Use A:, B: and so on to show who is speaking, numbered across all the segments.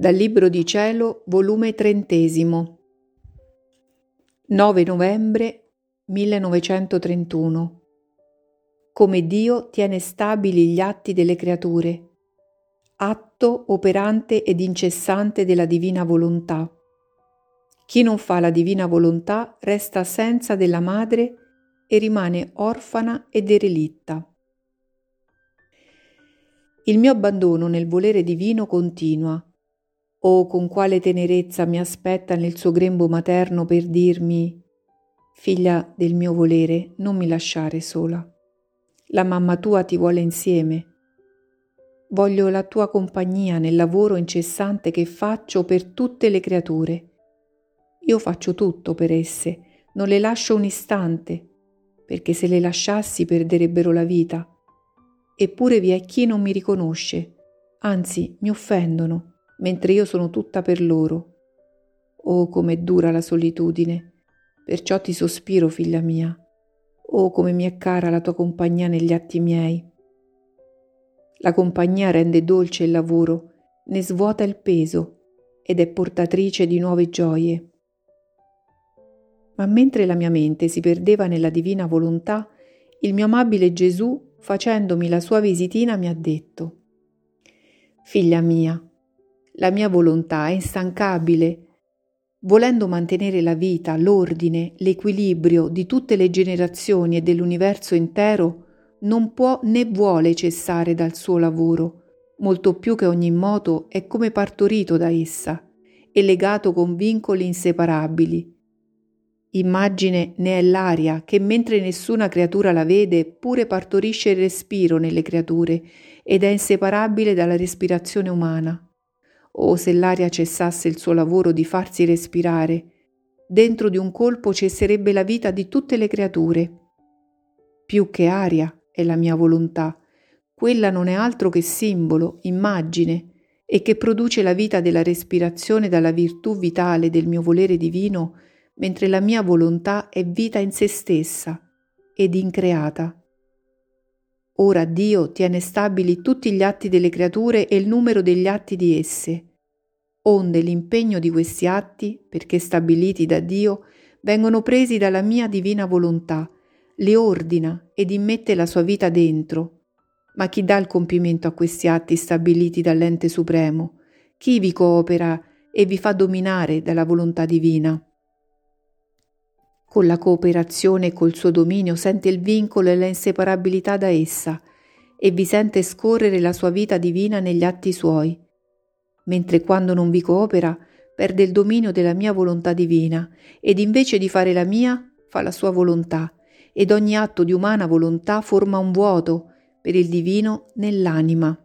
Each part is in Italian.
A: Dal Libro di Cielo, volume trentesimo, 9 novembre 1931. Come Dio tiene stabili gli atti delle creature, atto operante ed incessante della divina volontà. Chi non fa la divina volontà resta senza della madre e rimane orfana e derelitta. Il mio abbandono nel volere divino continua Oh, con quale tenerezza mi aspetta nel suo grembo materno per dirmi Figlia del mio volere, non mi lasciare sola. La mamma tua ti vuole insieme. Voglio la tua compagnia nel lavoro incessante che faccio per tutte le creature. Io faccio tutto per esse, non le lascio un istante, perché se le lasciassi perderebbero la vita. Eppure vi è chi non mi riconosce, anzi mi offendono mentre io sono tutta per loro. Oh, com'è dura la solitudine. Perciò ti sospiro, figlia mia. Oh, come mi è cara la tua compagnia negli atti miei. La compagnia rende dolce il lavoro, ne svuota il peso ed è portatrice di nuove gioie. Ma mentre la mia mente si perdeva nella divina volontà, il mio amabile Gesù, facendomi la sua visitina, mi ha detto, Figlia mia, la mia volontà è instancabile. Volendo mantenere la vita, l'ordine, l'equilibrio di tutte le generazioni e dell'universo intero, non può né vuole cessare dal suo lavoro, molto più che ogni moto è come partorito da essa e legato con vincoli inseparabili. Immagine ne è l'aria che mentre nessuna creatura la vede, pure partorisce il respiro nelle creature ed è inseparabile dalla respirazione umana. Oh, se l'aria cessasse il suo lavoro di farsi respirare, dentro di un colpo cesserebbe la vita di tutte le creature. Più che aria è la mia volontà, quella non è altro che simbolo, immagine, e che produce la vita della respirazione dalla virtù vitale del mio volere divino, mentre la mia volontà è vita in se stessa ed increata. Ora Dio tiene stabili tutti gli atti delle creature e il numero degli atti di esse. Onde l'impegno di questi atti, perché stabiliti da Dio, vengono presi dalla mia divina volontà, li ordina ed immette la sua vita dentro. Ma chi dà il compimento a questi atti stabiliti dall'ente supremo? Chi vi coopera e vi fa dominare dalla volontà divina? Con la cooperazione e col suo dominio sente il vincolo e la inseparabilità da essa e vi sente scorrere la sua vita divina negli atti suoi, mentre quando non vi coopera perde il dominio della mia volontà divina ed invece di fare la mia fa la sua volontà ed ogni atto di umana volontà forma un vuoto per il divino nell'anima.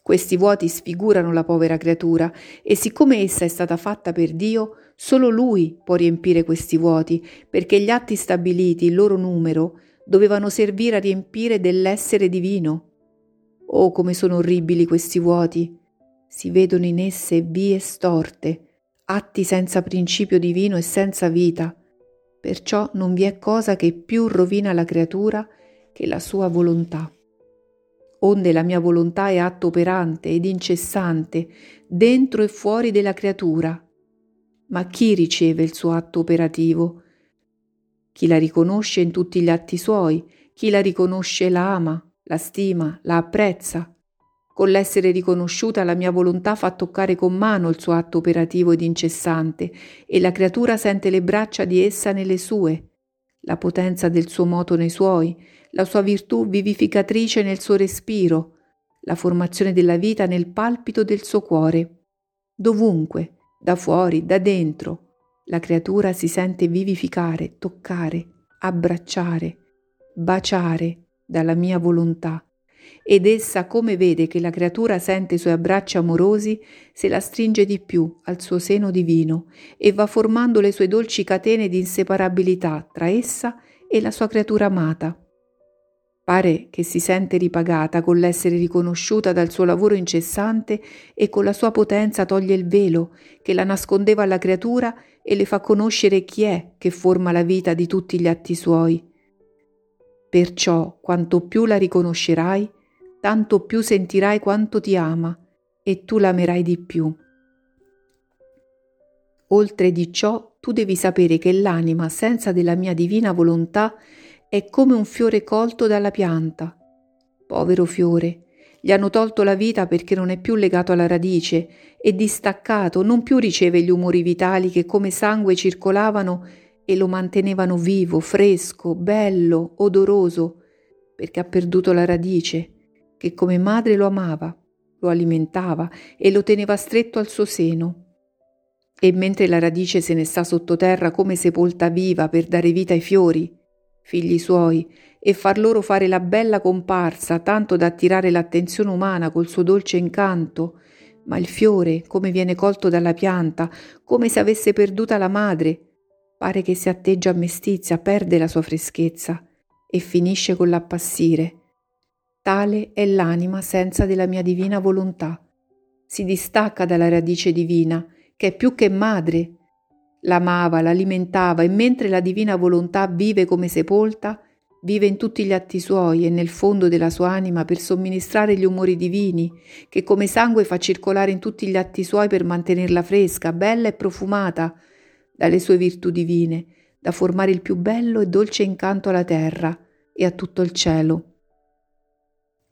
A: Questi vuoti sfigurano la povera creatura e siccome essa è stata fatta per Dio, Solo lui può riempire questi vuoti, perché gli atti stabiliti, il loro numero, dovevano servire a riempire dell'essere divino. Oh, come sono orribili questi vuoti! Si vedono in esse vie storte, atti senza principio divino e senza vita. Perciò non vi è cosa che più rovina la creatura che la sua volontà. Onde la mia volontà è atto operante ed incessante, dentro e fuori della creatura, ma chi riceve il suo atto operativo? Chi la riconosce in tutti gli atti suoi, chi la riconosce la ama, la stima, la apprezza. Con l'essere riconosciuta la mia volontà fa toccare con mano il suo atto operativo ed incessante e la creatura sente le braccia di essa nelle sue, la potenza del suo moto nei suoi, la sua virtù vivificatrice nel suo respiro, la formazione della vita nel palpito del suo cuore. Dovunque, da fuori, da dentro. La creatura si sente vivificare, toccare, abbracciare, baciare dalla mia volontà. Ed essa, come vede che la creatura sente i suoi abbracci amorosi, se la stringe di più al suo seno divino e va formando le sue dolci catene di inseparabilità tra essa e la sua creatura amata. Pare che si sente ripagata con l'essere riconosciuta dal suo lavoro incessante e con la sua potenza toglie il velo che la nascondeva alla creatura e le fa conoscere chi è che forma la vita di tutti gli atti suoi. Perciò, quanto più la riconoscerai, tanto più sentirai quanto ti ama e tu l'amerai di più. oltre di ciò tu devi sapere che l'anima senza della mia divina volontà è come un fiore colto dalla pianta. Povero fiore, gli hanno tolto la vita perché non è più legato alla radice e distaccato non più riceve gli umori vitali che come sangue circolavano e lo mantenevano vivo, fresco, bello, odoroso, perché ha perduto la radice, che come madre lo amava, lo alimentava e lo teneva stretto al suo seno. E mentre la radice se ne sta sottoterra come sepolta viva per dare vita ai fiori, figli suoi, e far loro fare la bella comparsa, tanto da attirare l'attenzione umana col suo dolce incanto, ma il fiore, come viene colto dalla pianta, come se avesse perduta la madre, pare che si atteggia a mestizia, perde la sua freschezza e finisce con l'appassire. Tale è l'anima senza della mia divina volontà. Si distacca dalla radice divina, che è più che madre. L'amava, l'alimentava e mentre la divina volontà vive come sepolta, Vive in tutti gli atti suoi e nel fondo della sua anima per somministrare gli umori divini, che come sangue fa circolare in tutti gli atti suoi per mantenerla fresca, bella e profumata dalle sue virtù divine, da formare il più bello e dolce incanto alla terra e a tutto il cielo.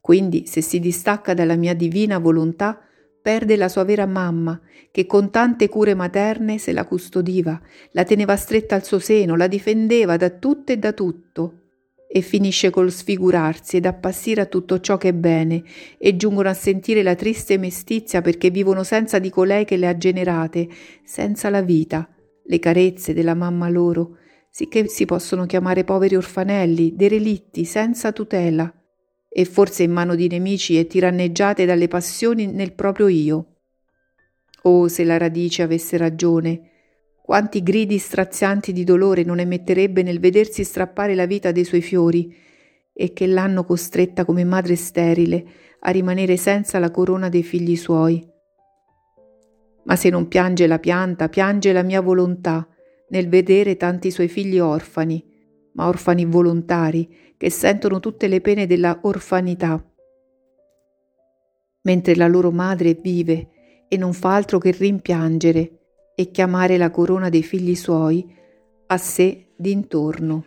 A: Quindi, se si distacca dalla mia divina volontà, perde la sua vera mamma, che con tante cure materne se la custodiva, la teneva stretta al suo seno, la difendeva da tutto e da tutto e finisce col sfigurarsi ed appassire a tutto ciò che è bene e giungono a sentire la triste mestizia perché vivono senza di colei che le ha generate, senza la vita, le carezze della mamma loro, sicché si possono chiamare poveri orfanelli, derelitti, senza tutela, e forse in mano di nemici e tiranneggiate dalle passioni nel proprio io. Oh, se la radice avesse ragione, quanti gridi strazianti di dolore non emetterebbe nel vedersi strappare la vita dei suoi fiori e che l'hanno costretta come madre sterile a rimanere senza la corona dei figli suoi. Ma se non piange la pianta, piange la mia volontà nel vedere tanti suoi figli orfani, ma orfani volontari, che sentono tutte le pene della orfanità, mentre la loro madre vive e non fa altro che rimpiangere e chiamare la corona dei figli suoi a sé d'intorno.